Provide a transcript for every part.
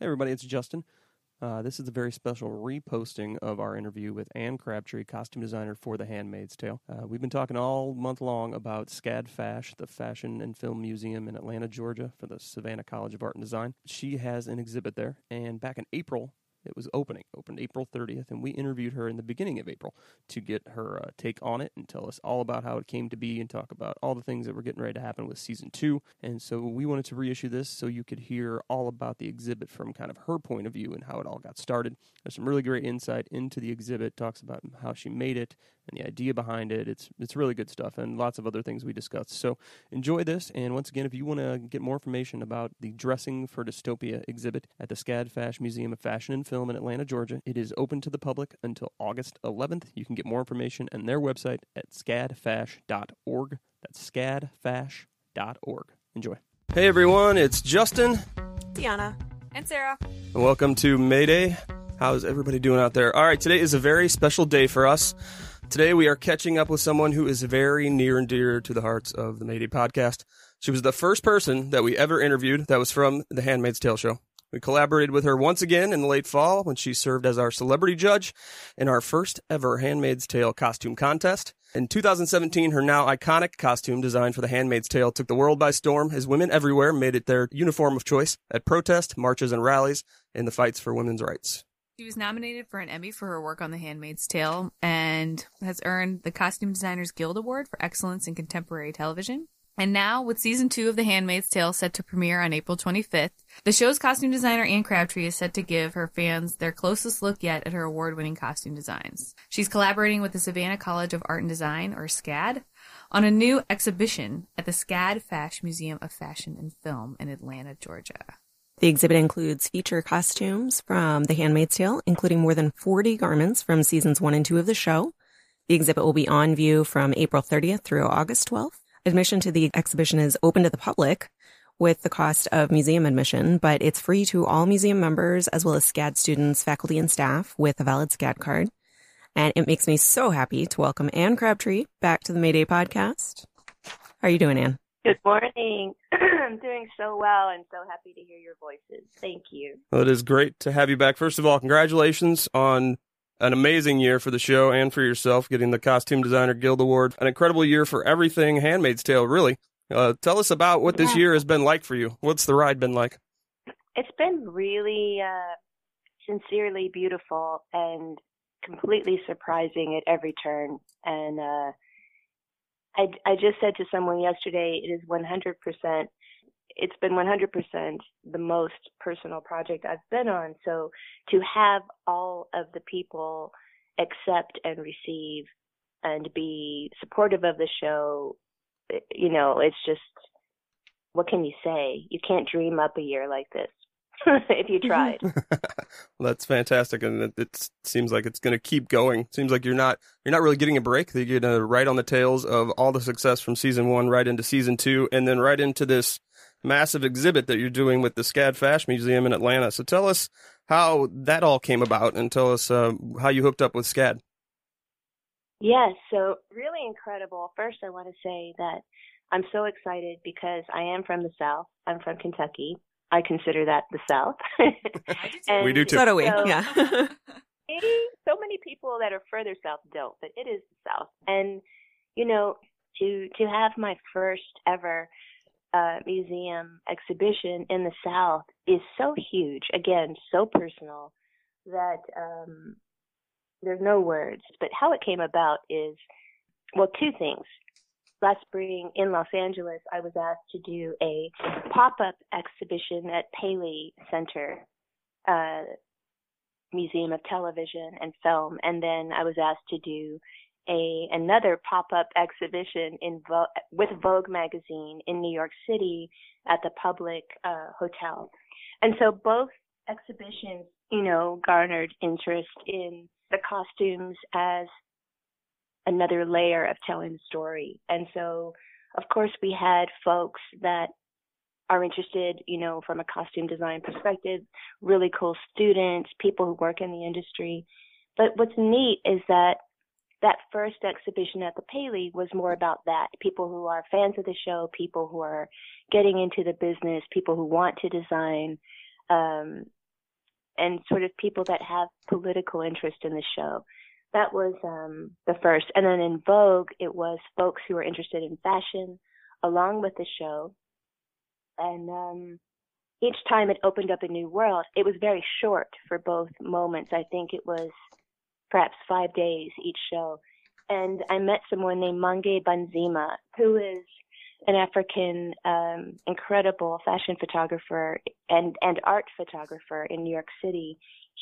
Hey, everybody, it's Justin. Uh, this is a very special reposting of our interview with Ane Crabtree, costume designer for The Handmaid's Tale. Uh, we've been talking all month long about SCAD Fash, the Fashion and Film Museum in Atlanta, Georgia, for the Savannah College of Art and Design. She has an exhibit there, and back in April, it was opening, opened April 30th, and we interviewed her in the beginning of April to get her uh, take on it and tell us all about how it came to be and talk about all the things that were getting ready to happen with season two. And so we wanted to reissue this so you could hear all about the exhibit from kind of her point of view and how it all got started. There's some really great insight into the exhibit, talks about how she made it and the idea behind it. It's it's really good stuff and lots of other things we discussed. So enjoy this. And once again, if you want to get more information about the Dressing for Dystopia exhibit at the SCAD Fash Museum of Fashion and Film in Atlanta, Georgia, it is open to the public until August 11th. You can get more information on their website at scadfash.org. That's scadfash.org. Enjoy. Hey everyone, it's Justin. Tiana. And Sarah. And welcome to Mayday. How's everybody doing out there? All right, today is a very special day for us. Today we are catching up with someone who is very near and dear to the hearts of the Mayday podcast. She was the first person that we ever interviewed that was from the Handmaid's Tale show. We collaborated with her once again in the late fall when she served as our celebrity judge in our first ever Handmaid's Tale costume contest. In 2017, her now iconic costume design for The Handmaid's Tale took the world by storm as women everywhere made it their uniform of choice at protests, marches, and rallies in the fights for women's rights. She was nominated for an Emmy for her work on The Handmaid's Tale and has earned the Costume Designers Guild Award for Excellence in Contemporary Television. And now, with season two of The Handmaid's Tale set to premiere on April 25th, the show's costume designer Ane Crabtree is set to give her fans their closest look yet at her award-winning costume designs. She's collaborating with the Savannah College of Art and Design, or SCAD, on a new exhibition at the SCAD Fash Museum of Fashion and Film in Atlanta, Georgia. The exhibit includes feature costumes from The Handmaid's Tale, including more than 40 garments from seasons one and two of the show. The exhibit will be on view from April 30th through August 12th. Admission to the exhibition is open to the public with the cost of museum admission, but it's free to all museum members as well as SCAD students, faculty, and staff with a valid SCAD card. And it makes me so happy to welcome Ane Crabtree back to the Mayday podcast. How are you doing, Ane? Good morning. I'm doing so well and so happy to hear your voices. Thank you. Well, it is great to have you back. First of all, congratulations on an amazing year for the show and for yourself, getting the Costume Designer Guild Award. An incredible year for everything Handmaid's Tale, really. Uh, tell us about what this Yeah. year has been like for you. What's the ride been like? It's been really uh, sincerely beautiful and completely surprising at every turn. And uh, I, I just said to someone yesterday, it is 100%. It's been 100% the most personal project I've been on. So to have all of the people accept and receive and be supportive of the show, eh, you know, it's just what can you say? You can't dream up a year like this if you tried. well, that's fantastic, and it, it seems like it's going to keep going. Seems like you're not you're not really getting a break. You're going to right on the tails of all the success from season one, right into season two, and then right into this massive exhibit that you're doing with the SCAD Fash Museum in Atlanta. So tell us how that all came about, and tell us uh, how you hooked up with SCAD. Yes, so really incredible. First, I want to say that I'm so excited because I am from the South. I'm from Kentucky. I consider that the South. And We do too. So do we. so- yeah. maybe so many people that are further south don't, but it is the south. And you know, to to have my first ever uh, museum exhibition in the south is so huge. Again, so personal that um, there's no words. But how it came about is well, two things. Last spring in Los Angeles, I was asked to do a pop-up exhibition at Paley Center. Uh, Museum of Television and Film, and then I was asked to do a another pop-up exhibition in Vo- with Vogue magazine in New York City at the Public uh, Hotel, and so both exhibitions, you know, garnered interest in the costumes as another layer of telling the story, and so of course we had folks that are interested, you know, from a costume design perspective, really cool students, people who work in the industry. But what's neat is that that first exhibition at the Paley was more about that. People who are fans of the show, people who are getting into the business, people who want to design. Um, and sort of people that have political interest in the show. That was um, the first. And then in Vogue, it was folks who were interested in fashion along with the show. And um, each time it opened up a new world. It was very short for both moments. I think it was perhaps five days each show. And I met someone named Mange Banzima, who is an African um, incredible fashion photographer and, and art photographer in New York City.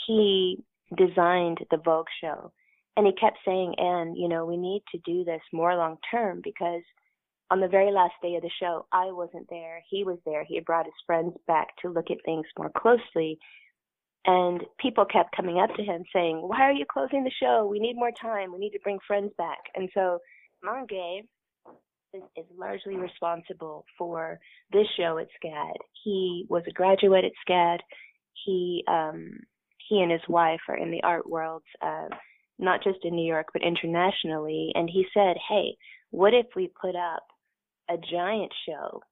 He designed the Vogue show. And he kept saying, Ane, you know, we need to do this more long term because on the very last day of the show, I wasn't there. He was there. He had brought his friends back to look at things more closely. And people kept coming up to him saying, Why are you closing the show? We need more time. We need to bring friends back. And so Mange is, is largely responsible for this show at SCAD. He was a graduate at SCAD. He um, he and his wife are in the art world, uh, not just in New York but internationally. And he said, "Hey, what if we put up a giant show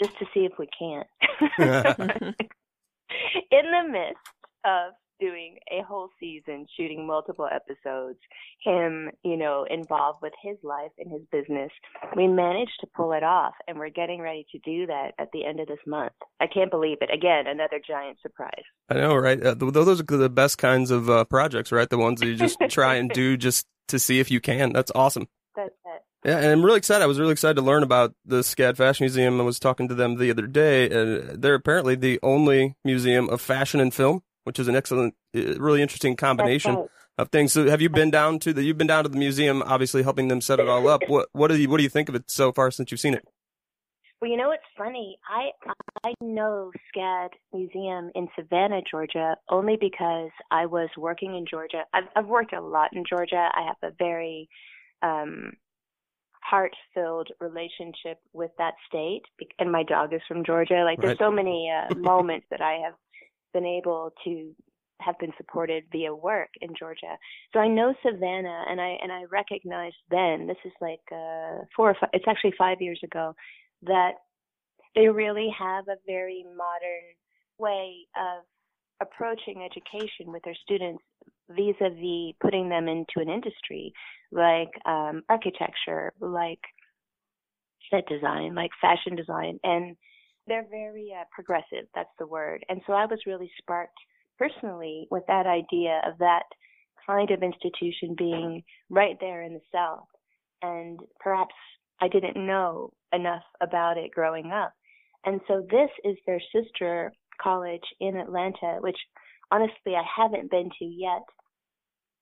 just to see if we can?" in the midst of doing a whole season, shooting multiple episodes, him, you know, involved with his life and his business. We managed to pull it off, and we're getting ready to do that at the end of this month. I can't believe it. Again, another giant surprise. I know, right? Uh, those are the best kinds of uh, projects, right? The ones that you just try and do just to see if you can. That's awesome. That's it. Yeah, and I'm really excited. I was really excited to learn about the SCAD Fashion Museum. I was talking to them the other day, and they're apparently the only museum of fashion and film which is an excellent, really interesting combination right. of things. So, have you been down to the? You've been down to the museum, obviously helping them set it all up. What what do you what do you think of it so far since you've seen it? Well, you know it's funny? I I know SCAD Museum in Savannah, Georgia, only because I was working in Georgia. I've, I've worked a lot in Georgia. I have a very um, heart-filled relationship with that state, and my dog is from Georgia. Like, right. there's so many uh, moments that I have been able to have been supported via work in Georgia. So I know Savannah and I and I recognized then, this is like uh four or five it's actually five years ago, that they really have a very modern way of approaching education with their students vis-a-vis putting them into an industry like um, architecture, like set design, like fashion design, and they're very uh, progressive. That's the word. And so I was really sparked personally with that idea of that kind of institution being right there in the South. And perhaps I didn't know enough about it growing up. And so this is their sister college in Atlanta, which honestly I haven't been to yet.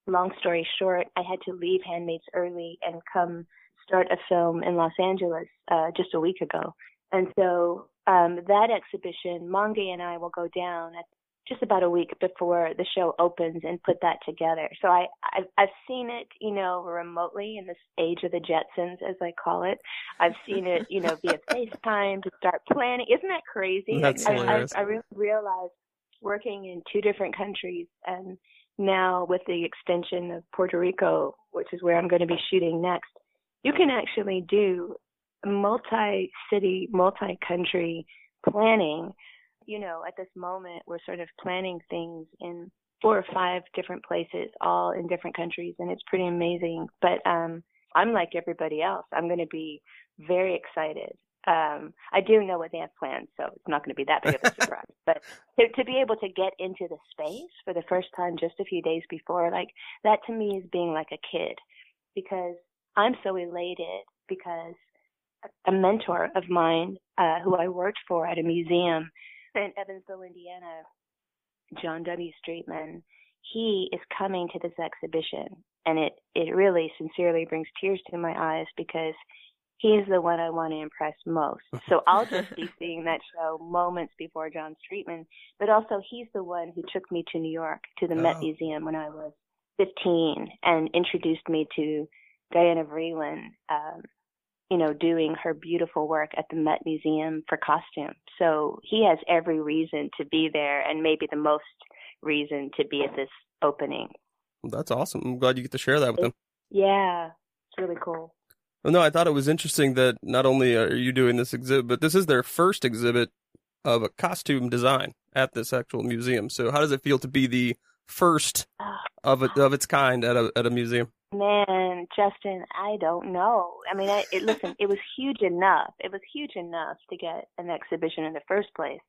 Long story short, I had to leave Handmaids early and come start a film in Los Angeles uh, just a week ago. And so um, that exhibition, Mange and I will go down at just about a week before the show opens and put that together. So I I've, I've seen it, you know, remotely in this age of the Jetsons, as I call it. I've seen it, you know, via FaceTime to start planning. Isn't that crazy? That's I, hilarious. I, I really realized working in two different countries and now with the extension of Puerto Rico, which is where I'm going to be shooting next, you can actually do multi-city, multi-country planning. You know, at this moment, we're sort of planning things in four or five different places, all in different countries, and it's pretty amazing. But um, I'm like everybody else. I'm going to be very excited. Um, I do know what they have planned, so it's not going to be that big of a surprise. but to, to be able to get into the space for the first time just a few days before, like that to me is being like a kid because I'm so elated because a mentor of mine uh, who I worked for at a museum in Evansville, Indiana, John W. Streetman. He is coming to this exhibition, and it it really sincerely brings tears to my eyes because he's the one I want to impress most. So I'll just be seeing that show moments before John Streetman, but also he's the one who took me to New York to the oh. Met Museum when I was 15 and introduced me to Diana Vreeland, um, you know, doing her beautiful work at the Met Museum for costume. So he has every reason to be there and maybe the most reason to be at this opening. That's awesome. I'm glad you get to share that with him. Yeah, it's really cool. Well, no, I thought it was interesting that not only are you doing this exhibit, but this is their first exhibit of a costume design at this actual museum. So how does it feel to be the first Ah. of it, of its kind at a at a museum? Man, Justin, I don't know. I mean, I, it, listen, it was huge enough. It was huge enough to get an exhibition in the first place.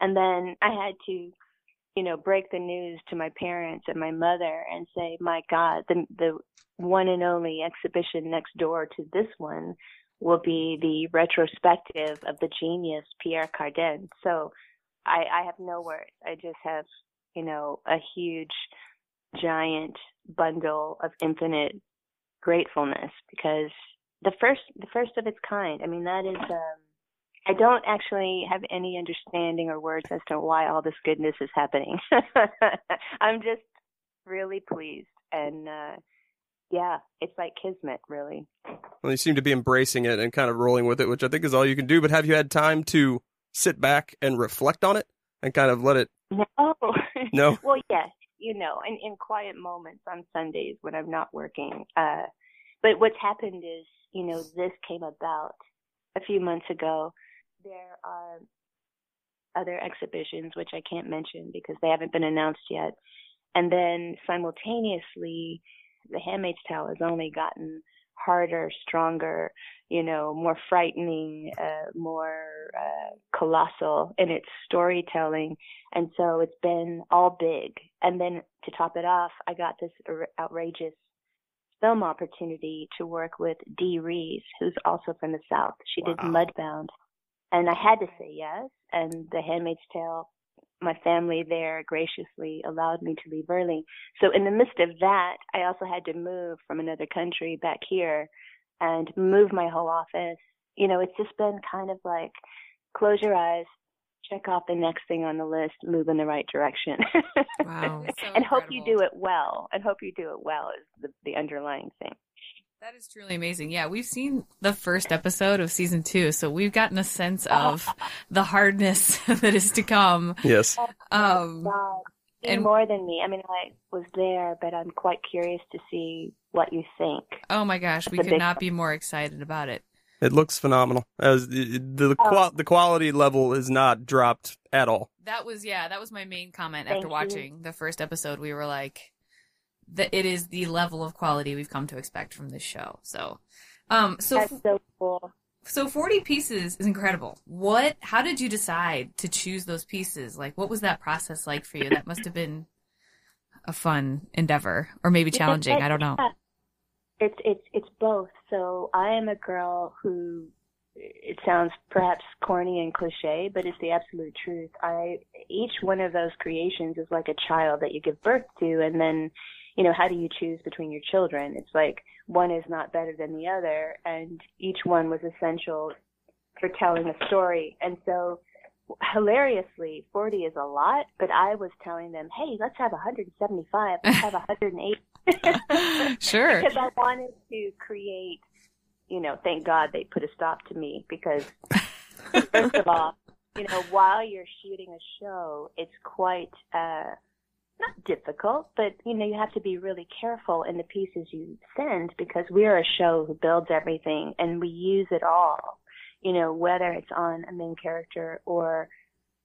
And then I had to, you know, break the news to my parents and my mother and say, my God, the, the one and only exhibition next door to this one will be the retrospective of the genius Pierre Cardin. So I, I have no words. I just have, you know, a huge, giant bundle of infinite gratefulness because the first the first of its kind i mean that is um i don't actually have any understanding or words as to why all this goodness is happening i'm just really pleased and uh yeah it's like kismet really Well, you seem to be embracing it and kind of rolling with it, which I think is all you can do. But have you had time to sit back and reflect on it and kind of let it? no No. well yes you know in in quiet moments on sundays when i'm not working uh but what's happened is you know this came about a few months ago. There are other exhibitions which i can't mention because they haven't been announced yet. And then simultaneously the handmaid's tale has only gotten harder stronger you know more frightening uh, more uh, colossal in its storytelling and so it's been all big. And then to top it off, I got this outra- outrageous film opportunity to work with Dee Rees, who's also from the South. She did Mudbound. And I had to say yes. And The Handmaid's Tale, my family there graciously allowed me to leave early. So in the midst of that, I also had to move from another country back here and move my whole office. You know, it's just been kind of like close your eyes, check off the next thing on the list, move in the right direction. Wow. So and hope you do it well. And hope you do it well is the, the underlying thing. That is truly amazing. Yeah, we've seen the first episode of season two, so we've gotten a sense of the hardness that is to come. Yes. Um, and- more than me. I mean, I was there, but I'm quite curious to see what you think. oh my gosh, we It's could big not be more excited about it. It looks phenomenal. As the the, Oh. qual- the quality level is not dropped at all. That was yeah, that was my main comment Thank after you. watching the first episode. We were like, that it is the level of quality we've come to expect from this show. So, um, so That's so cool. so 40 pieces is incredible. What, how did you decide to choose those pieces? Like, what was that process like for you? That must have been a fun endeavor or maybe challenging. I don't know. It's it's it's both. So I am a girl who it sounds perhaps corny and cliche, but it's the absolute truth. I each one of those creations is like a child that you give birth to and then you know, how do you choose between your children? It's like one is not better than the other and each one was essential for telling a story. And so hilariously 40 is a lot, but I was telling them, "Hey, let's have 175, let's have 108." sure. because I wanted to create, you know, thank God they put a stop to me because, first of all, you know, while you're shooting a show, it's quite, uh, not difficult, but, you know, you have to be really careful in the pieces you send because we are a show who builds everything and we use it all, you know, whether it's on a main character or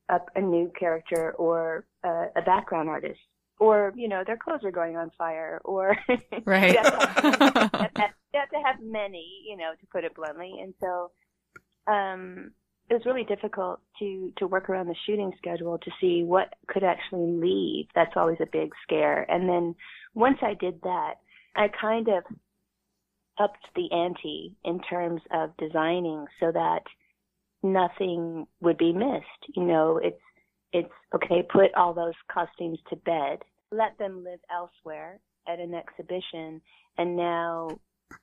a, a new character or uh, a background artist or you know their clothes are going on fire or Right. you, have to have, you have to have- you have to have many you know to put it bluntly and so um it was really difficult to to work around the shooting schedule to see what could actually leave. That's always a big scare. And then once i did that i kind of upped the ante in terms of designing so that nothing would be missed. You know it's it's okay, put all those costumes to bed, let them live elsewhere at an exhibition, and now,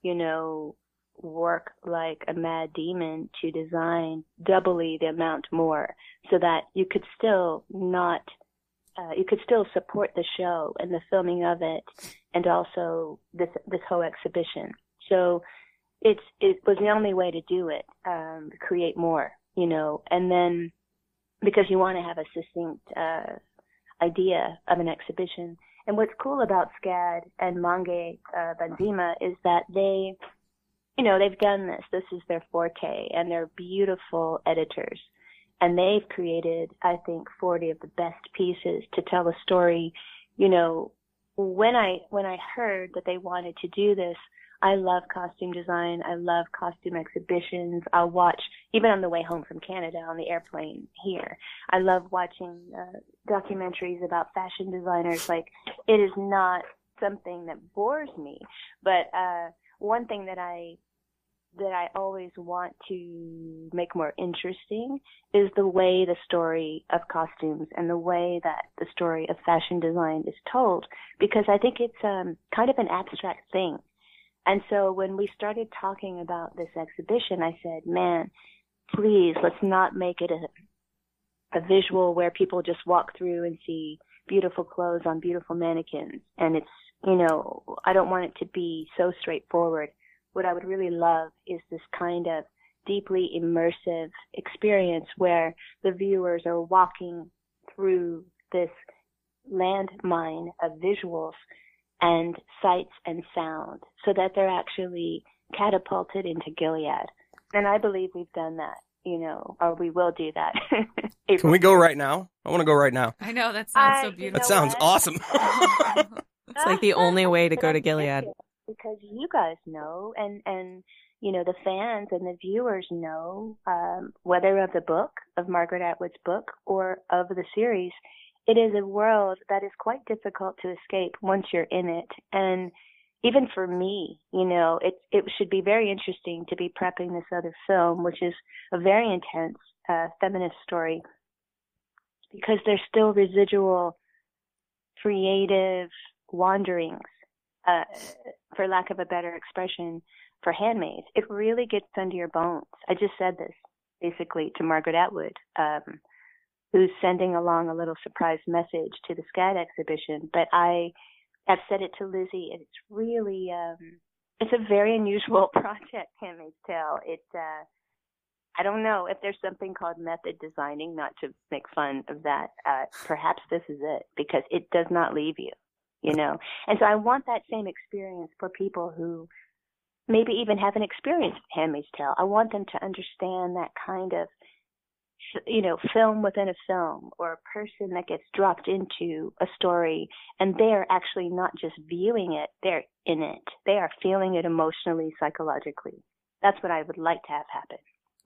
you know, work like a mad demon to design doubly the amount more so that you could still not, uh, you could still support the show and the filming of it and also this, this whole exhibition. So it's, it was the only way to do it, um, create more, you know, and then, because you want to have a succinct uh, idea of an exhibition. And what's cool about SCAD and Mange uh, Banzima is that they, you know, they've done this. This is their forte, and they're beautiful editors. and they've created, I think, 40 of the best pieces to tell a story. You know, when I when I heard that they wanted to do this, I love costume design. I love costume exhibitions. I'll watch even on the way home from Canada on the airplane here. I love watching uh, documentaries about fashion designers. Like it is not something that bores me, but uh, one thing that I that I always want to make more interesting is the way the story of costumes and the way that the story of fashion design is told because I think it's um kind of an abstract thing. And so when we started talking about this exhibition, I said, man, please let's not make it a, a visual where people just walk through and see beautiful clothes on beautiful mannequins. And it's, you know, I don't want it to be so straightforward. What I would really love is this kind of deeply immersive experience where the viewers are walking through this landmine of visuals and sights and sound so that they're actually catapulted into Gilead. And I believe we've done that, you know, or we will do that. Can we go right now? I want to go right now. I know that sounds so I- you beautiful. That sounds what? awesome. It's like the only way to go to Gilead. Because you guys know and and you know the fans and the viewers know um whether of the book of Margaret Atwood's book or of the series it is a world that is quite difficult to escape once you're in it. And even for me you know it it should be very interesting to be prepping this other film which is a very intense uh feminist story because there's still residual creative wanderings uh, for lack of a better expression, for handmaids. It really gets under your bones. I just said this basically to Margaret Atwood, um, who's sending along a little surprise message to the SCAD exhibition. But I have said it to Lizzie, and it's really, um, it's a very unusual project, Handmaid's Tale. It, uh, I don't know if there's something called method designing, not to make fun of that. Uh, perhaps this is it because it does not leave you you know. And so I want that same experience for people who maybe even haven't experienced Handmaid's Tale. I want them to understand that kind of, you know, film within a film or a person that gets dropped into a story and they are actually not just viewing it, they're in it. They are feeling it emotionally, psychologically. That's what I would like to have happen.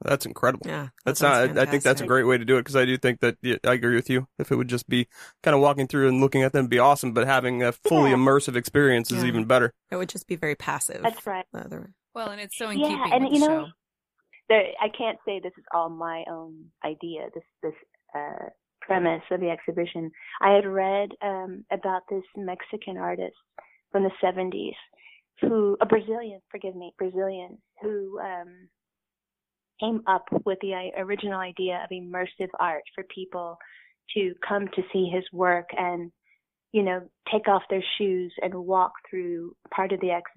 That's incredible. Yeah, that That's sounds not. I think that's a great way to do it because I do think that yeah, I agree with you. If it would just be kind of walking through and looking at them, be awesome. But having a fully Yeah. immersive experience is Yeah. even better. It would just be very passive. That's right. other- Well, and it's so in Yeah, keeping and with you the know, show. there, I can't say this is all my own idea. This this uh, premise of the exhibition. I had read um, about this Mexican artist from the 70s, who a Brazilian, forgive me, Brazilian, who um, came up with the uh, original idea of immersive art for people to come to see his work and you know take off their shoes and walk through part of the ex-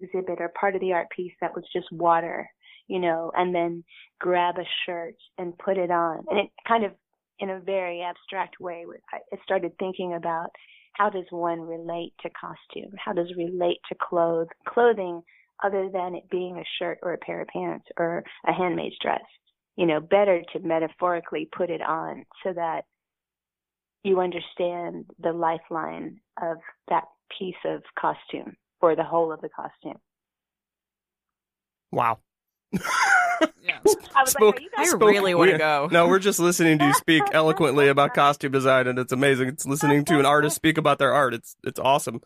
exhibit or part of the art piece that was just water you know, and then grab a shirt and put it on. And it kind of, in a very abstract way, I started thinking about how does one relate to costume? How does relate to clothes, clothing other than it being a shirt or a pair of pants or a handmaid's dress? You know, better to metaphorically put it on so that you understand the lifeline of that piece of costume or the whole of the costume. Wow. Yeah. I was Spoke- like, are you I guys really want to go. No, we're just listening to you speak eloquently about costume design, and it's amazing. It's listening to an artist speak about their art. It's it's awesome.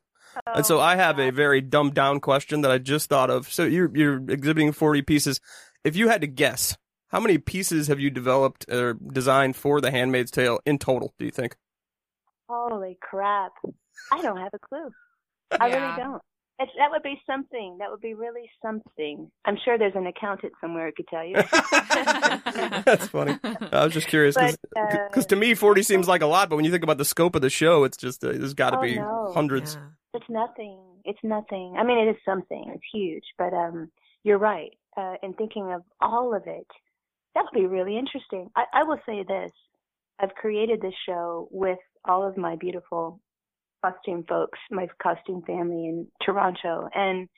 And so Oh, I have a very dumbed down question that I just thought of. So you're you're exhibiting 40 pieces. If you had to guess, how many pieces have you developed or designed for The Handmaid's Tale in total? Do you think? Holy crap. I don't have a clue. I Yeah. really don't. It's, that would be something. That would be really something. I'm sure there's an accountant somewhere who could tell you. That's funny. I was just curious because But, uh, to me 40 seems like a lot, but when you think about the scope of the show, it's just uh, there's got to Oh, be no. hundreds. Yeah. It's nothing. It's nothing. I mean, it is something. It's huge, but um, you're right. Uh, in thinking of all of it, that would be really interesting. I, I will say this: I've created this show with all of my beautiful costume folks, my costume family in Toronto, and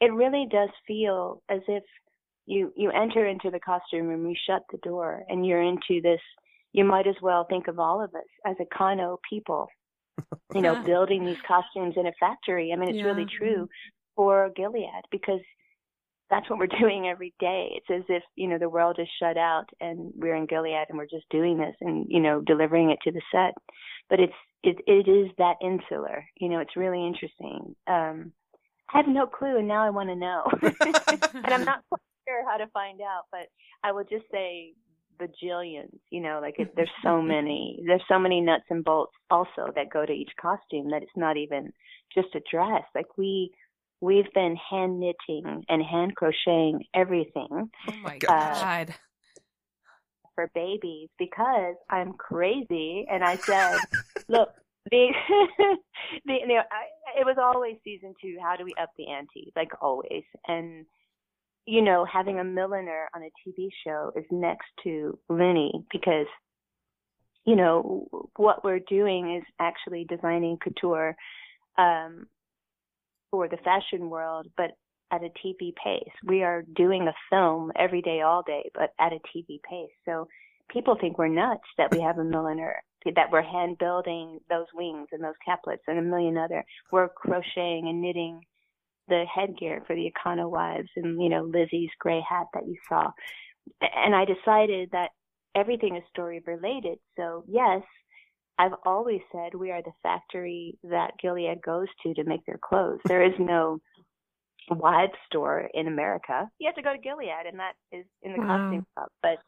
it really does feel as if you you enter into the costume room, you shut the door, and you're into this. You might as well think of all of us as Econo people, you know, building these costumes in a factory. I mean, it's Yeah. really true for Gilead because that's what we're doing every day. It's as if, you know, the world is shut out and we're in Gilead and we're just doing this and, you know, delivering it to the set. But it's it it is that insular. You know, it's really interesting. Um I have no clue and now I want to know. and I'm not quite sure how to find out, but I will just say bajillions, you know, like it, there's so mm-hmm. many, there's so many nuts and bolts also that go to each costume that it's not even just a dress. Like we, we've been hand knitting and hand crocheting everything Oh my Gosh. god. for babies because I'm crazy. And I said, look, the, the, you know, I, it was always season two. How do we up the ante? Like always. And, you know, having a milliner on a TV show is next to Linny because, you know, what we're doing is actually designing couture, um, for the fashion world, but at a TV pace. We are doing a film every day, all day, but at a TV pace. So people think we're nuts that we have a milliner, that we're hand building those wings and those caplets and a million other. We're crocheting and knitting the headgear for the Econo wives and, you know, Lizzie's gray hat that you saw. And I decided that everything is story related. So yes, I've always said we are the factory that Gilead goes to to make their clothes. There is no wide store in America. You have to go to Gilead, and that is in the Wow. costume shop. But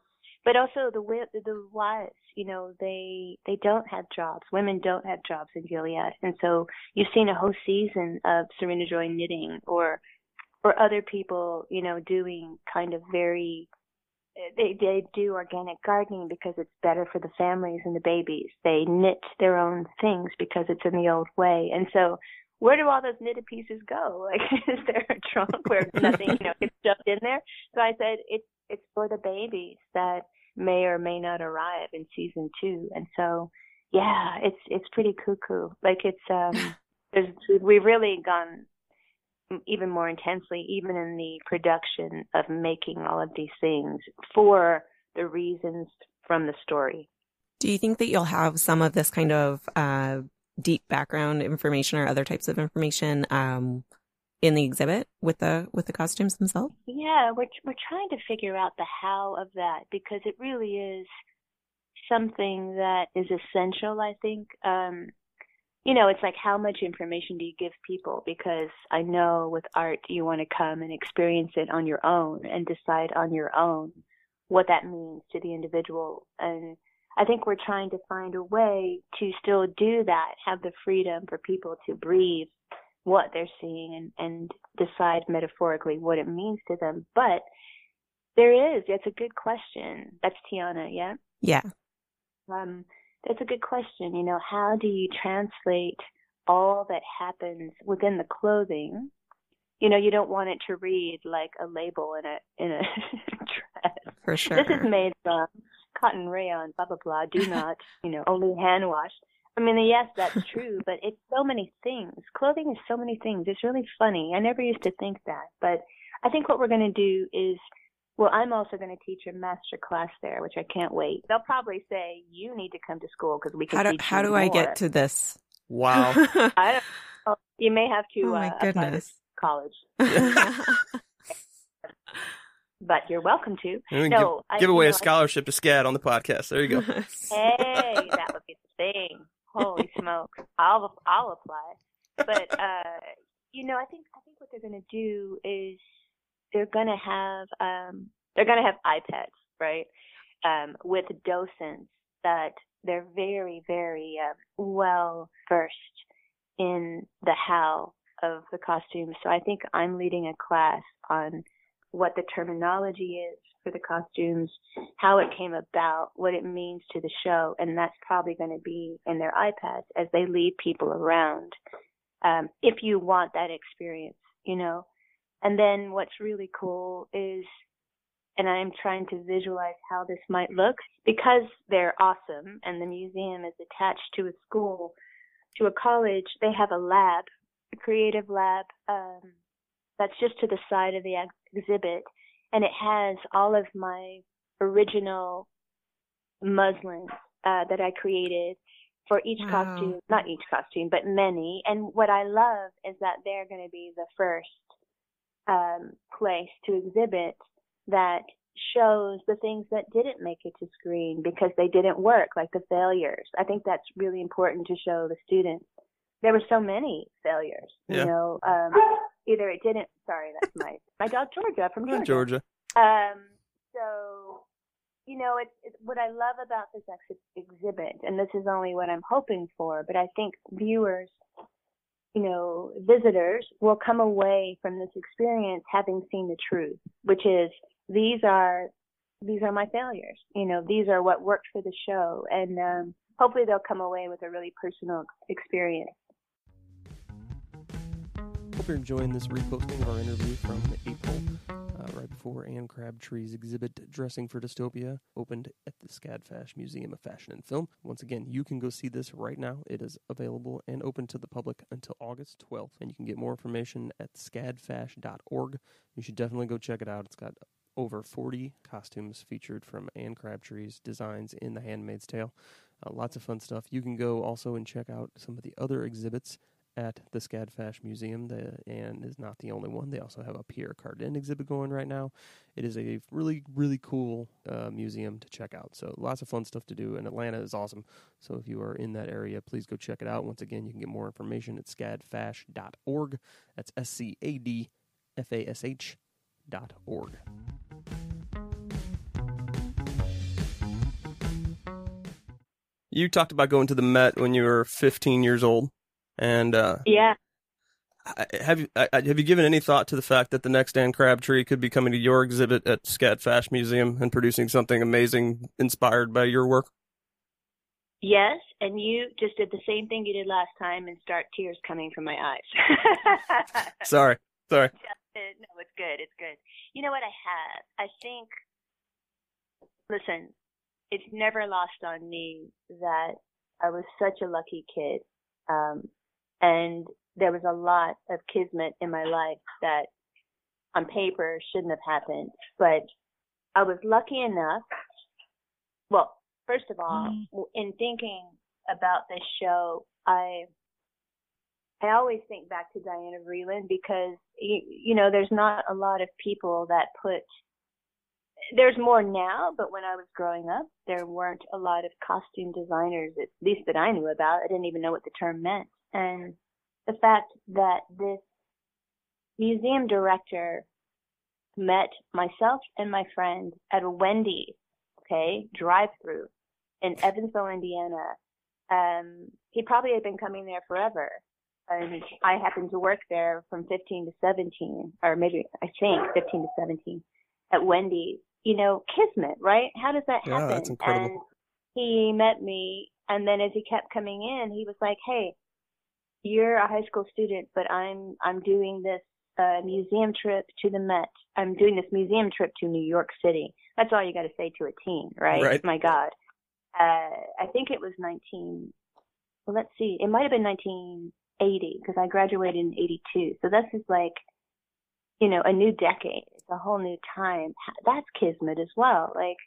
but also the the wives, you know, they they don't have jobs. Women don't have jobs in Gilead, and so you've seen a whole season of Serena Joy knitting or or other people, you know, doing kind of very they they do organic gardening because it's better for the families and the babies. They knit their own things because it's in the old way. And so where do all those knitted pieces go? Like is there a trunk where nothing, you know, gets shoved in there? So I said it's it's for the babies that may or may not arrive in season two. And so yeah, it's it's pretty cuckoo. Like it's um there's we've really gone even more intensely, even in the production of making all of these things for the reasons from the story. Do you think that you'll have some of this kind of uh, deep background information or other types of information um, in the exhibit with the with the costumes themselves? Yeah, we're we're trying to figure out the how of that because it really is something that is essential. I think. Um, you know, it's like how much information do you give people? Because I know with art, you want to come and experience it on your own and decide on your own what that means to the individual. And I think we're trying to find a way to still do that, have the freedom for people to breathe what they're seeing and, and decide metaphorically what it means to them. But there is, that's a good question. That's Tiana, yeah? Yeah. Um, that's a good question. You know, how do you translate all that happens within the clothing? You know, you don't want it to read like a label in a in a dress. For sure. This is made from cotton rayon, blah blah blah. Do not, you know, only hand wash. I mean, yes, that's true, but it's so many things. Clothing is so many things. It's really funny. I never used to think that, but I think what we're going to do is well, I'm also going to teach a master class there, which I can't wait. They'll probably say you need to come to school because we can how do teach how you do I get to this? Wow. I don't know. You may have to Oh my uh, apply to goodness. college, but you're welcome to. We can No, I- give, give you away know, a scholarship to SCAD on the podcast. There you go. Hey, that would be the thing. Holy smoke! I'll I'll apply. But uh, you know, I think I think what they're going to do is they're going to have um, they're to have iPads, right? Um, with docents that they're very very uh, well versed in the how of the costumes. So I think I'm leading a class on what the terminology is for the costumes, how it came about, what it means to the show, and that's probably going to be in their iPads as they lead people around. Um, if you want that experience, you know. And then what's really cool is, and I'm trying to visualize how this might look because they're awesome, and the museum is attached to a school, to a college. They have a lab, a creative lab. Um, that's just to the side of the ex- exhibit and it has all of my original muslins uh, that I created for each Wow. costume, not each costume, but many. And what I love is that they're going to be the first um, place to exhibit that shows the things that didn't make it to screen because they didn't work, like the failures. I think that's really important to show the students. There were so many failures, Yeah. you know. Um, either it didn't. Sorry, that's my my dog Georgia from Georgia. Georgia. Um, so, you know, it's, it's what I love about this ex- exhibit, and this is only what I'm hoping for, but I think viewers, you know, visitors will come away from this experience having seen the truth, which is these are these are my failures. You know, these are what worked for the show, and um, hopefully they'll come away with a really personal experience. Hope you're enjoying this reposting of our interview from April, uh, right before Ane Crabtree's exhibit Dressing for Dystopia opened at the SCADFash Museum of Fashion and Film. Once again, you can go see this right now. It is available and open to the public until August 12th, and you can get more information at scadfash.org. You should definitely go check it out. It's got over 40 costumes featured from Ane Crabtree's designs in The Handmaid's Tale. Uh, lots of fun stuff. You can go also and check out some of the other exhibits at the Scadfash Museum, the, and is not the only one. They also have a Pierre Cardin exhibit going right now. It is a really, really cool uh, museum to check out. So lots of fun stuff to do, and Atlanta is awesome. So if you are in that area, please go check it out. Once again, you can get more information at scadfash.org. That's S C A D F A S H dot org. You talked about going to the Met when you were 15 years old, and uh, Yeah. Have you have you given any thought to the fact that the next Ane Crabtree could be coming to your exhibit at Scadfash Museum and producing something amazing inspired by your work? Yes, and you just did the same thing you did last time and start tears coming from my eyes. Sorry, sorry. No, it's good. It's good. You know what I have? I think, listen, it's never lost on me that I was such a lucky kid. Um, and there was a lot of kismet in my life that on paper shouldn't have happened. But I was lucky enough. Well, first of all, mm-hmm. in thinking about this show, I I always think back to Diana Vreeland because you, you know there's not a lot of people that put there's more now, but when I was growing up, there weren't a lot of costume designers, at least that I knew about. I didn't even know what the term meant. And the fact that this museum director met myself and my friend at a Wendy's, okay, drive through in Evansville, Indiana. Um, he probably had been coming there forever. And I happened to work there from 15 to 17, or maybe I think 15 to 17 at Wendy's. You know, kismet, right? How does that Yeah, happen? that's incredible. And he met me, and then as he kept coming in, he was like, "Hey, you're a high school student, but I'm I'm doing this uh, museum trip to the Met. I'm doing this museum trip to New York City. That's all you got to say to a teen, right? Right. My God, uh, I think it was 19. Well, let's see, it might have been 1980 because I graduated in 82. So this is like, you know, a new decade. It's a whole new time. That's kismet as well. Like,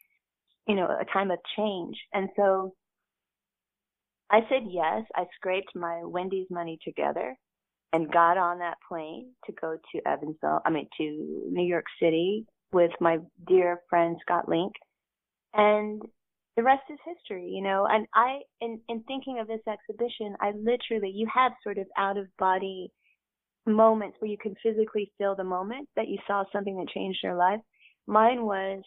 you know, a time of change. And so I said yes. I scraped my Wendy's money together and got on that plane to go to Evansville, I mean, to New York City with my dear friend Scott Link. And the rest is history, you know. And I, in, in thinking of this exhibition, I literally, you have sort of out of body moments where you can physically feel the moment that you saw something that changed your life. Mine was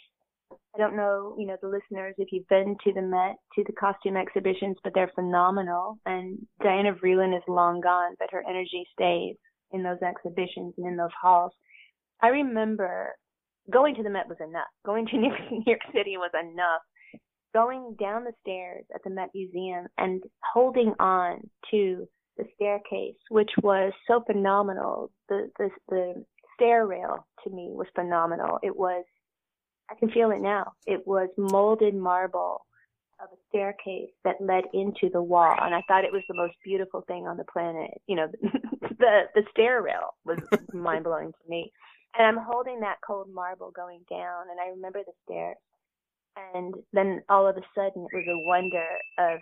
I don't know, you know, the listeners, if you've been to the Met, to the costume exhibitions, but they're phenomenal. And Diana Vreeland is long gone, but her energy stays in those exhibitions and in those halls. I remember going to the Met was enough. Going to New York City was enough. Going down the stairs at the Met Museum and holding on to the staircase, which was so phenomenal. The the the stair rail to me was phenomenal. It was I can feel it now. It was molded marble of a staircase that led into the wall, and I thought it was the most beautiful thing on the planet. You know, the the stair rail was mind blowing to me. And I'm holding that cold marble going down, and I remember the stairs. And then all of a sudden, it was a wonder of,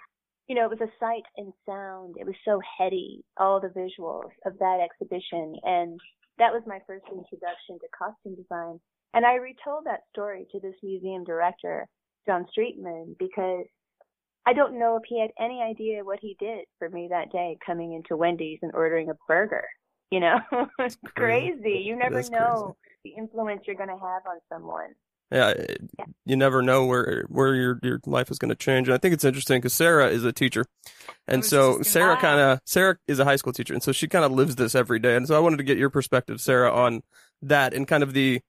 you know, it was a sight and sound. It was so heady, all the visuals of that exhibition. And that was my first introduction to costume design. And I retold that story to this museum director, John Streetman, because I don't know if he had any idea what he did for me that day coming into Wendy's and ordering a burger. You know, it's crazy. You never That's know the influence you're going to have on someone. Yeah, eh, it- you never know where where your your life is going to change. And I think it's interesting because Sarah is a teacher, and so Sarah kind of Sarah is a high school teacher, and so she kind of lives this every day. And so I wanted to get your perspective, Sarah, on that and kind of the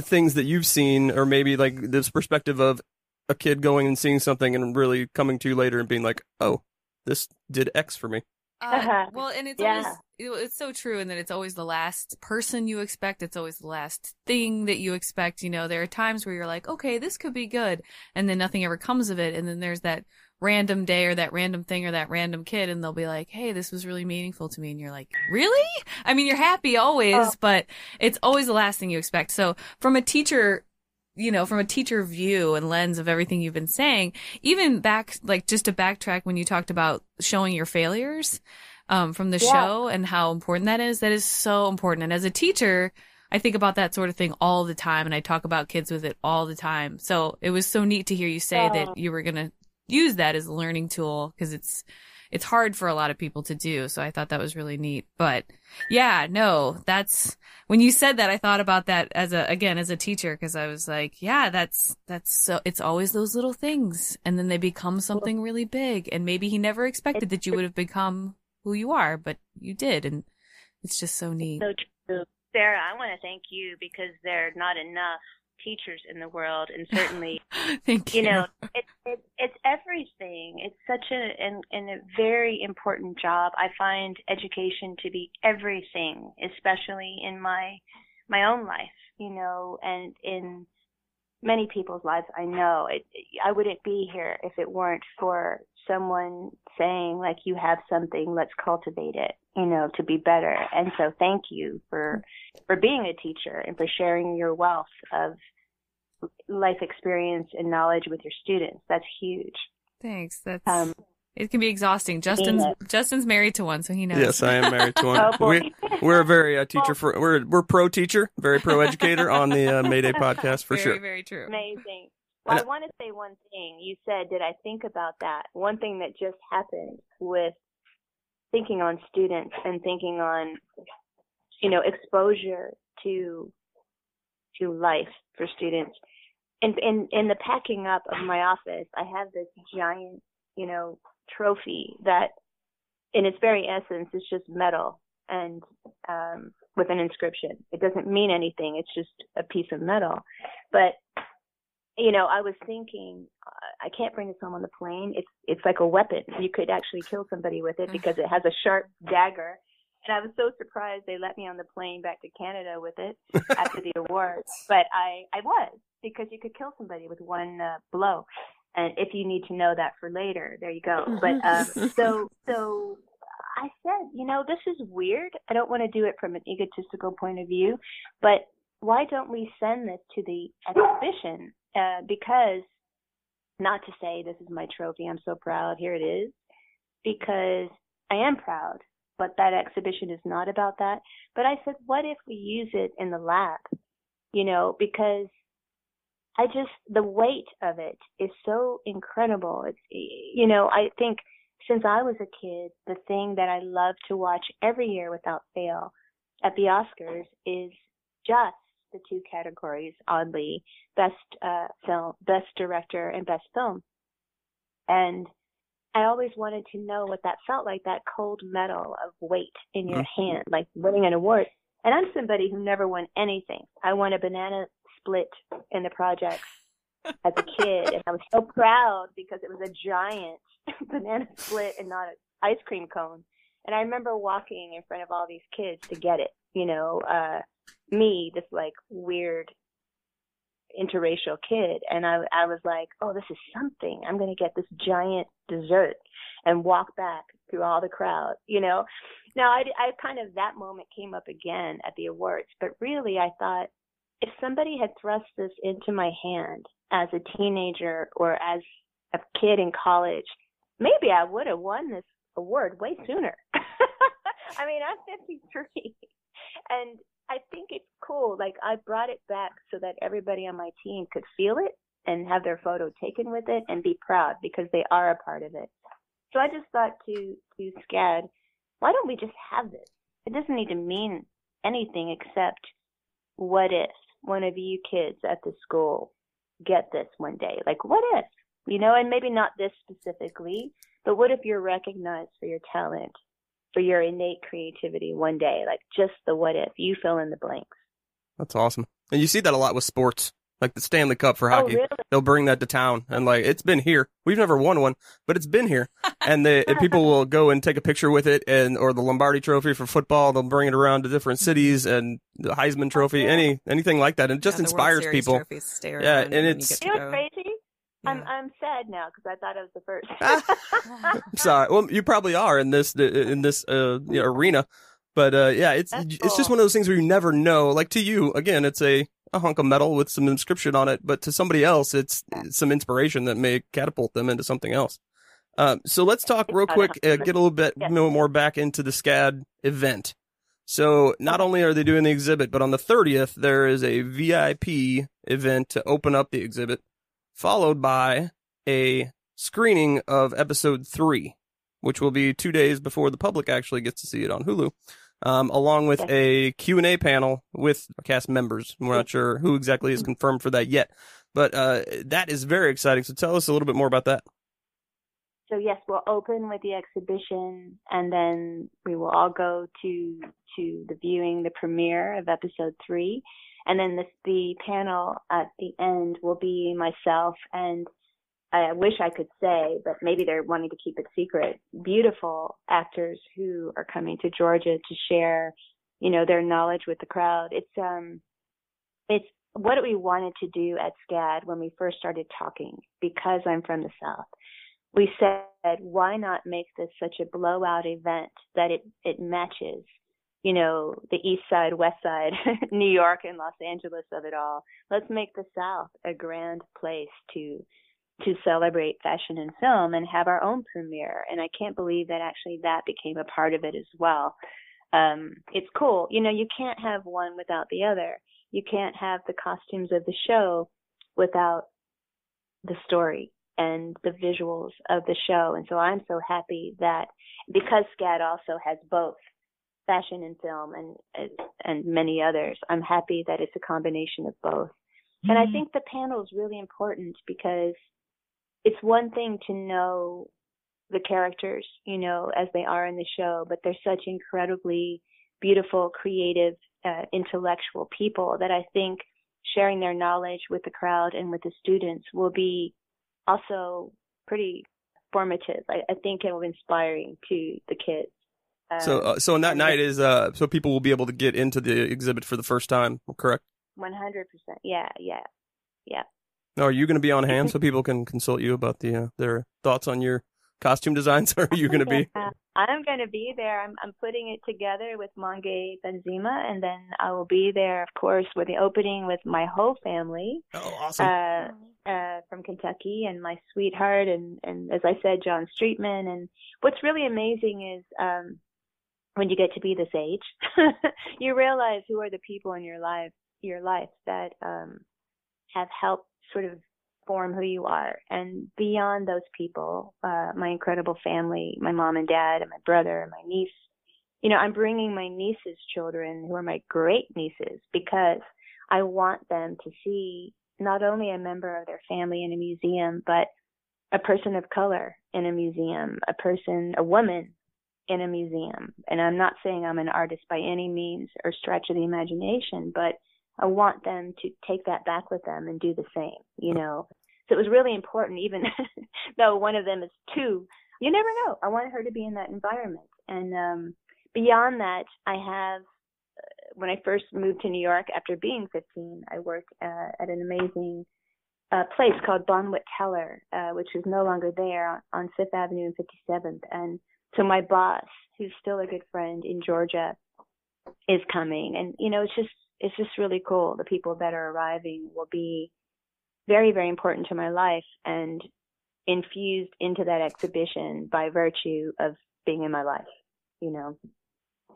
things that you've seen, or maybe like this perspective of a kid going and seeing something and really coming to you later and being like, "Oh, this did X for me." Uh, well, and it's Yeah. always it's so true, and that it's always the last person you expect. It's always the last thing that you expect. You know, there are times where you're like, okay, this could be good, and then nothing ever comes of it, and then there's that random day or that random thing or that random kid, and they'll be like, hey, this was really meaningful to me, and you're like, really? I mean, you're happy always, Oh. but it's always the last thing you expect. So from a teacher you know, from a teacher view and lens of everything you've been saying, even back, like just to backtrack when you talked about showing your failures, um, from the Yeah. show and how important that is, that is so important. And as a teacher, I think about that sort of thing all the time and I talk about kids with it all the time. So it was so neat to hear you say Yeah. that you were going to use that as a learning tool because it's, it's hard for a lot of people to do. So I thought that was really neat. But yeah, no, that's when you said that, I thought about that as a, again, as a teacher, cause I was like, yeah, that's, that's so, it's always those little things. And then they become something really big. And maybe he never expected that you would have become who you are, but you did. And it's just so neat. So true. Sarah, I want to thank you because there are not enough teachers in the world, and certainly, Thank you. you know, it, it, it's everything. It's such a and, and a very important job. I find education to be everything, especially in my my own life, you know, and in many people's lives. I know it. I wouldn't be here if it weren't for someone saying like, "You have something. Let's cultivate it." You know, to be better. And so, thank you for for being a teacher and for sharing your wealth of life experience and knowledge with your students. That's huge. Thanks. That's, Um, it can be exhausting. Justin's, Yeah. Justin's married to one, so he knows. Yes, I am married to one. oh we, we're a very uh, teacher for we're we're pro teacher, very pro educator on the uh, Mayday podcast for very, sure. very true. Amazing. Well, I And- want to say one thing. You said, did I think about that? One thing that just happened with thinking on students and thinking on, you know, exposure to to life for students. In in in the packing up of my office, I have this giant, you know, trophy that, in its very essence, is just metal and um, with an inscription. It doesn't mean anything. It's just a piece of metal, but you know, I was thinking, uh, I can't bring this home on the plane. It's it's like a weapon. You could actually kill somebody with it because it has a sharp dagger. And I was so surprised they let me on the plane back to Canada with it after the awards. But I I was because you could kill somebody with one uh, blow. And if you need to know that for later, there you go. But um, so so I said, you know, this is weird. I don't want to do it from an egotistical point of view, but why don't we send this to the exhibition? Uh, because not to say this is my trophy, I'm so proud, here it is, because I am proud, but that exhibition is not about that. But I said, what if we use it in the lab? You know, because I just, the weight of it is so incredible. It's, you know, I think since I was a kid, the thing that I love to watch every year without fail at the Oscars is just the two categories, oddly, best uh, film, best director, and best film. And I always wanted to know what that felt like, that cold metal of weight in your hand, like winning an award. And I'm somebody who never won anything. I won a banana split in the projects as a kid, and I was so proud because it was a giant banana split and not an ice cream cone. And I remember walking in front of all these kids to get it, you know, uh, me, this like weird interracial kid. And I, I was like, oh, this is something. I'm going to get this giant dessert and walk back through all the crowd, you know. Now, I, I kind of that moment came up again at the awards, but really, I thought if somebody had thrust this into my hand as a teenager or as a kid in college, maybe I would have won this award way sooner. I mean, I'm 53, and I think it's cool. Like I brought it back so that everybody on my team could feel it and have their photo taken with it and be proud because they are a part of it. So I just thought to to SCAD, why don't we just have this? It doesn't need to mean anything except what if one of you kids at the school get this one day? Like what if? You know, and maybe not this specifically, but what if you're recognized for your talent, for your innate creativity one day? Like just the what if. You fill in the blanks. That's awesome. And you see that a lot with sports like the Stanley Cup for Oh, hockey. really? They'll bring that to town, and like it's been here. We've never won one, but it's been here, and the and people will go and take a picture with it, and or the Lombardi Trophy for football. They'll bring it around to different cities, and the Heisman Trophy, yeah. any anything like that, and it just Yeah, inspires people. Yeah, and it's- get to You know what's crazy? I'm I'm sad now because I thought I was the first. I'm sorry. Well, you probably are in this in this uh, you know, arena, but uh, yeah, it's That's it's just one of those things where you never know. Like to you, again, it's a a hunk of metal with some inscription on it, but to somebody else, it's, it's some inspiration that may catapult them into something else. Um, so let's talk real quick, uh, get a little bit Yes. more back into the SCAD event. So not only are they doing the exhibit, but on the 30th, there is a VIP event to open up the exhibit, followed by a screening of episode three, which will be two days before the public actually gets to see it on Hulu, um, along with a Q&A panel with cast members. We're not sure who exactly is confirmed for that yet, but uh, that is very exciting. So tell us a little bit more about that. So yes, we'll open with the exhibition, and then we will all go to to the viewing, the premiere of episode three, and then the the panel at the end will be myself and I wish I could say, but maybe they're wanting to keep it secret. Beautiful actors who are coming to Georgia to share, you know, their knowledge with the crowd. It's um, it's what we wanted to do at SCAD when we first started talking. Because I'm from the South, we said, why not make this such a blowout event that it it matches, you know, the East Side, West Side, New York, and Los Angeles of it all. Let's make the South a grand place to to celebrate fashion and film and have our own premiere. And I can't believe that actually that became a part of it as well. Um, it's cool. You know, you can't have one without the other. You can't have the costumes of the show without the story and the visuals of the show. And so I'm so happy that because SCAD also has both fashion and film and and many others, I'm happy that it's a combination of both. And I think the panel is really important because it's one thing to know the characters, you know, as they are in the show, but they're such incredibly beautiful, creative, uh, intellectual people that I think sharing their knowledge with the crowd and with the students will be also pretty formative. I, I think it will be inspiring to the kids. Um, So, uh, so on that night is uh, so people will be able to get into the exhibit for the first time, correct? 100%. Yeah, yeah, yeah. Now, are you going to be on hand so people can consult you about the uh, their thoughts on your costume designs? Or are you going to be? I'm going to be there. I'm I'm putting it together with Mange Benzema, and then I will be there, of course, with the opening with my whole family Oh, awesome! uh, uh, from Kentucky, and my sweetheart, and and as I said, John Streetman. And what's really amazing is um, when you get to be this age, you realize who are the people in your life, your life that um, have helped sort of form who you are. And beyond those people, uh, my incredible family, my mom and dad, and my brother, and my niece, you know, I'm bringing my niece's children, who are my great nieces, because I want them to see not only a member of their family in a museum, but a person of color in a museum, a person, a woman in a museum. And I'm not saying I'm an artist by any means or stretch of the imagination, but I want them to take that back with them and do the same, you know. So it was really important, even though one of them is two. You never know. I wanted her to be in that environment. And um, beyond that, I have, uh, when I first moved to New York after being 15, I worked uh, at an amazing uh, place called Bonwit Teller, uh, which is no longer there on, on Fifth Avenue and 57th. And so my boss, who's still a good friend in Georgia, is coming, and you know, it's just it's just really cool. The people that are arriving will be very very important to my life and infused into that exhibition by virtue of being in my life. You know.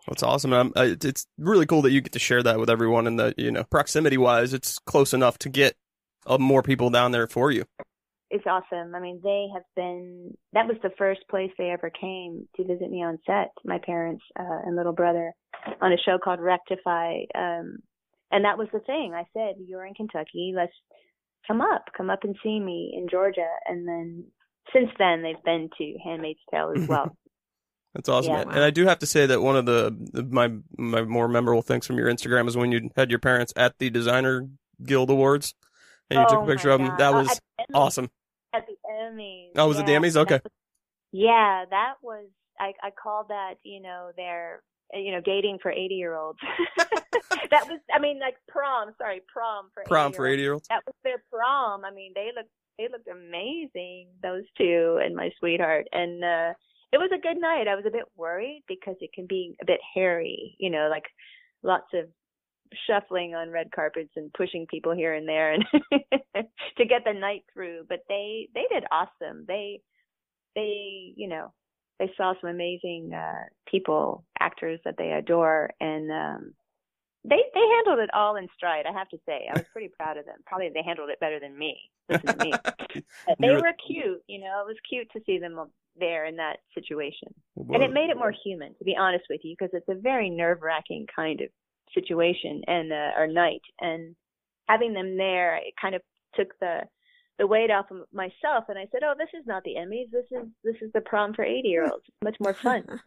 That's awesome. It's really cool that you get to share that with everyone, and that you know, proximity wise, it's close enough to get uh, more people down there for you. It's awesome. I mean, they have been. That was the first place they ever came to visit me on set. My parents uh, and little brother on a show called Rectify, um, and that was the thing. I said, "You're in Kentucky. Let's come up, come up and see me in Georgia." And then since then, they've been to Handmaid's Tale as well. That's awesome. Yeah. And I do have to say that one of the, my my more memorable things from your Instagram is when you had your parents at the Designer Guild Awards and you oh took a picture of them. That was oh, awesome. At the Emmys. Oh, was yeah, it the Emmys? Okay. Was, yeah, that was I I called that, you know, their you know, dating for 80 year olds. that was, I mean, like prom, sorry, prom for prom for 80 year olds. That was their prom. I mean, they looked, they looked amazing, those two and my sweetheart. And, uh, it was a good night. I was a bit worried because it can be a bit hairy, you know, like lots of shuffling on red carpets and pushing people here and there and to get the night through. But they they did awesome. They they you know they saw some amazing uh people, actors that they adore, and um they they handled it all in stride. I have to say, I was pretty proud of them. Probably they handled it better than me. Listen to me. they were cute. You know, it was cute to see them there in that situation, and it made it more human. To be honest with you, because it's a very nerve wracking kind of situation and uh, or night, and having them there, it kind of took the the weight off of myself and I said, "Oh, this is not the Emmys. This is this is the prom for 80-year-olds. It's much more fun."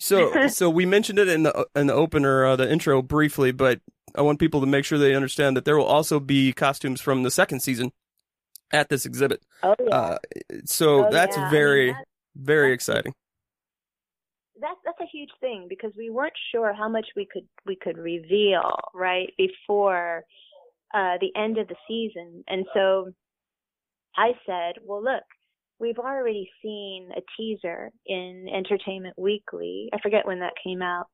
So, so we mentioned it in the in the opener, uh, the intro briefly, but I want people to make sure they understand that there will also be costumes from the second season at this exhibit. Oh yeah. Uh, so oh, that's yeah. very, I mean, that's, very that's, exciting. That's that's a huge thing because we weren't sure how much we could we could reveal right before uh, the end of the season, and so I said, well, look, we've already seen a teaser in Entertainment Weekly. I forget when that came out.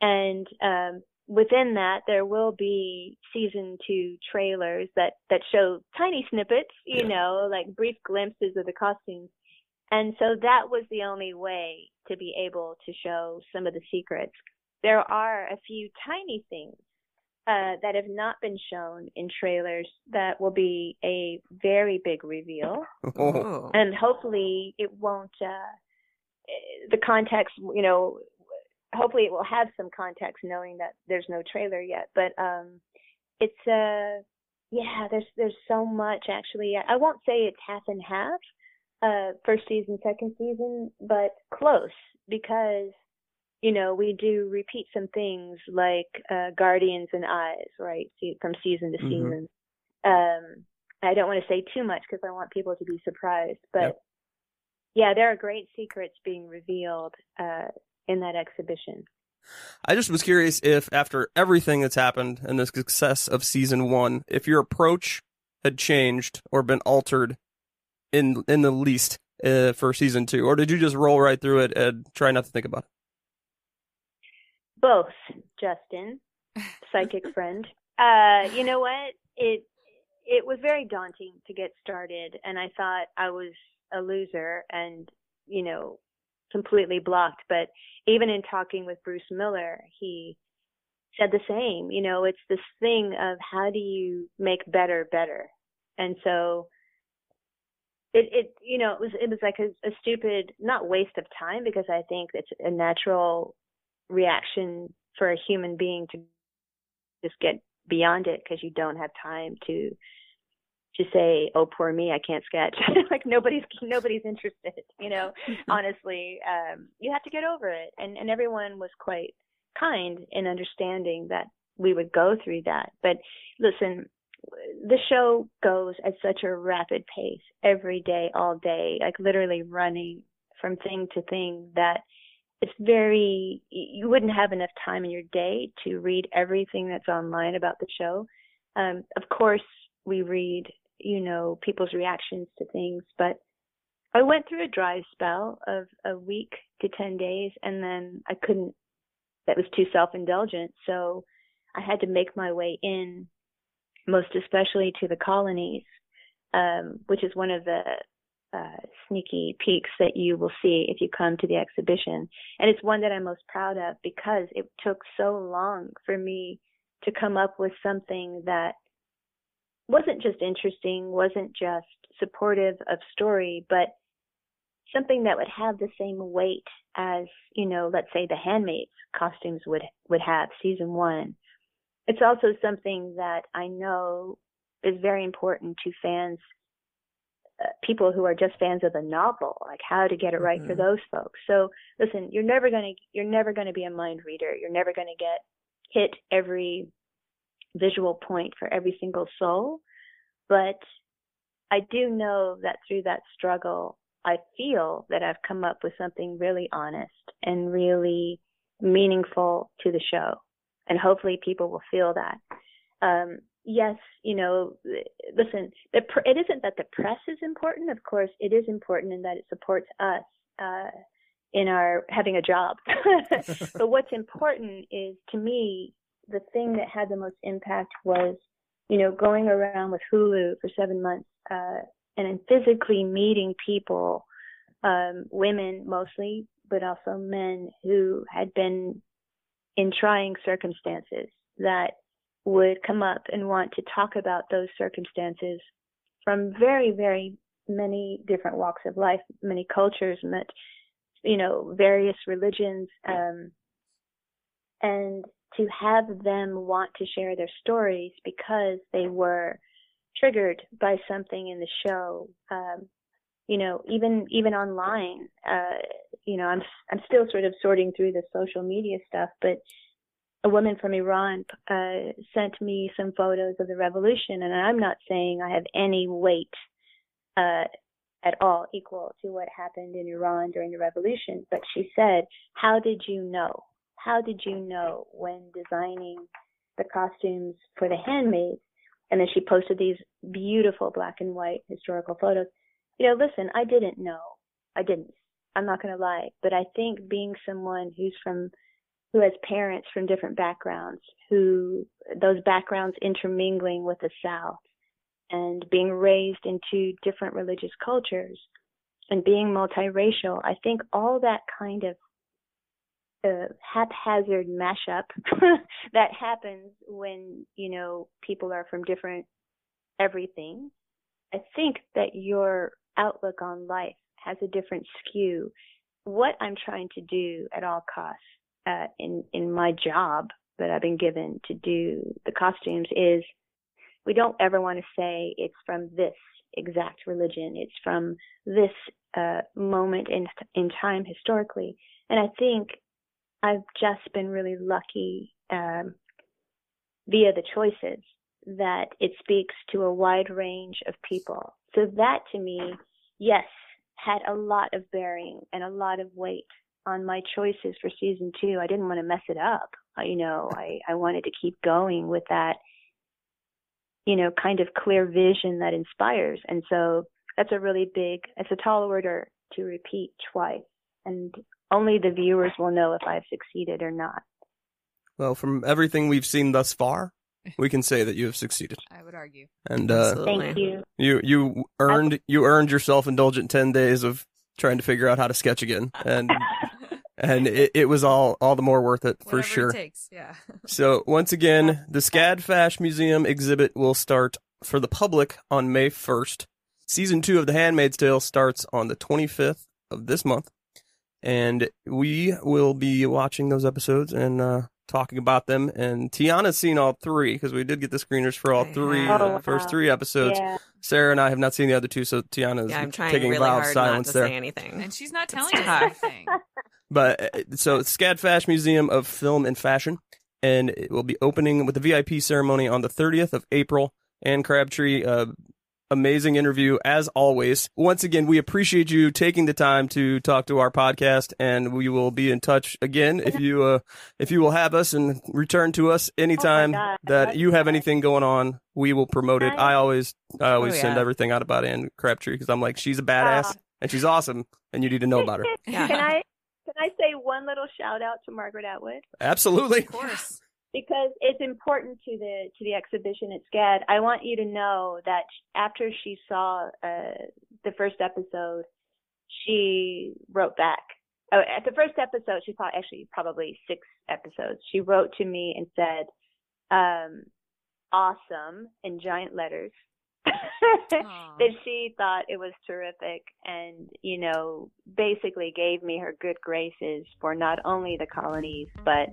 And um, within that, there will be season two trailers that, that show tiny snippets, you yeah. know, like brief glimpses of the costumes. And so that was the only way to be able to show some of the secrets. There are a few tiny things uh, that have not been shown in trailers that will be a very big reveal. Oh. And hopefully it won't, uh, the context, you know, hopefully it will have some context knowing that there's no trailer yet. But, um, it's, uh, yeah, there's, there's so much actually. I won't say it's half and half, uh, first season, second season, but close because you know, we do repeat some things like uh, Guardians and Eyes, right, from season to mm-hmm. season. Um, I don't want to say too much because I want people to be surprised, but yep. yeah, there are great secrets being revealed uh, in that exhibition. I just was curious if, after everything that's happened and the success of season one, if your approach had changed or been altered in in the least uh, for season two, or did you just roll right through it and try not to think about it? Both, Justin, psychic friend. Uh, you know what? It it was very daunting to get started, and I thought I was a loser and you know completely blocked. But even in talking with Bruce Miller, he said the same. You know, it's this thing of how do you make better better, and so it it you know it was it was like a, a stupid not waste of time because I think it's a natural reaction for a human being to just get beyond it because you don't have time to to say oh poor me i can't sketch. Like nobody's nobody's interested you know? Honestly um you have to get over it. And and everyone was quite kind in understanding that we would go through that. But listen the show goes at such a rapid pace every day all day like literally running from thing to thing that it's very you wouldn't have enough time in your day to read everything that's online about the show. Um, of course we read you know people's reactions to things but I went through a dry spell of a week to 10 days and then I couldn't that was too self-indulgent so I had to make my way in most especially to the colonies um, which is one of the uh, sneaky peaks that you will see if you come to the exhibition and it's one that I'm most proud of because it took so long for me to come up with something that wasn't just interesting, wasn't just supportive of story, but something that would have the same weight as, you know, let's say the handmaids costumes would would have season 1. It's also something that I know is very important to fans uh, people who are just fans of the novel, like how to get it right mm-hmm. for those folks. So listen, you're never going to you're never going to be a mind reader. You're never going to get hit every visual point for every single soul. But I do know that through that struggle, I feel that I've come up with something really honest and really meaningful to the show. And hopefully people will feel that. Um, yes, you know, listen, the it isn't that the press is important. Of course, it is important in that it supports us uh, in our having a job. but what's important is, to me, the thing that had the most impact was, you know, going around with Hulu for seven months uh, and then physically meeting people, um, women mostly, but also men who had been in trying circumstances that would come up and want to talk about those circumstances from very, very many different walks of life, many cultures, met, you know, various religions, um, and to have them want to share their stories because they were triggered by something in the show. Um, you know, even even online, uh, you know, I'm I'm still sort of sorting through the social media stuff, but a woman from Iran uh, sent me some photos of the revolution, and I'm not saying I have any weight uh, at all equal to what happened in Iran during the revolution, but she said, "How did you know? how did you know when designing the costumes for the handmaids? And then she posted these beautiful black and white historical photos. You know, listen, I didn't know. I didn't. I'm not going to lie. But I think being someone who's from, who has parents from different backgrounds, who, those backgrounds intermingling with the South, and being raised into different religious cultures, and being multiracial, I think all that kind of a haphazard mashup that happens when you know people are from different everything i think that your outlook on life has a different skew. What i'm trying to do at all costs uh, in in my job that i've been given to do the costumes is we don't ever want to say it's from this exact religion. It's from this uh, moment in in time historically. And i think I've just been really lucky um, via the choices that it speaks to a wide range of people. So that to me, yes, had a lot of bearing and a lot of weight on my choices for season two. I didn't want to mess it up. You know, I, I wanted to keep going with that, you know, kind of clear vision that inspires. And so that's a really big, it's a tall order to repeat twice. And only the viewers will know if I've succeeded or not. Well, from everything we've seen thus far, we can say that you have succeeded. I would argue. And uh, thank you. You you earned you earned your self indulgent ten days of trying to figure out how to sketch again, and and it, it was all all the more worth it for sure. It takes, yeah. so once again, the SCAD Fash Museum exhibit will start for the public on May first. Season two of The Handmaid's Tale starts on the twenty fifth of this month and we will be watching those episodes and uh, talking about them. And Tiana's seen all three because we did get the screeners for all three, oh, the wow. first three episodes. Yeah. Sarah and I have not seen the other two, so Tiana's Yeah, I'm trying taking really a vow of hard silence not to there. say anything. And she's not telling It's us anything. But uh, so SCAD Fash Museum of Film and Fashion, and it will be opening with the VIP ceremony on the 30th of April. Ane Crabtree, uh, amazing interview as always. Once again, we appreciate you taking the time to talk to our podcast, and we will be in touch again if you uh, if you will have us and return to us anytime God. that you have anything going on. We will promote it. I always I always Oh, send everything out about Ane Crabtree because I'm like she's a badass. Ah. and she's awesome, and you need to know about her. Yeah. Can I can I say one little shout out to Margaret Atwood? Absolutely. Of course. Because it's important to the to the exhibition at SCAD. I want you to know that after she saw uh, the first episode, she wrote back. Oh, at the first episode, she thought actually probably six episodes. She wrote to me and said, um, "Awesome" in giant letters. That she thought it was terrific and you know basically gave me her good graces for not only the colonies but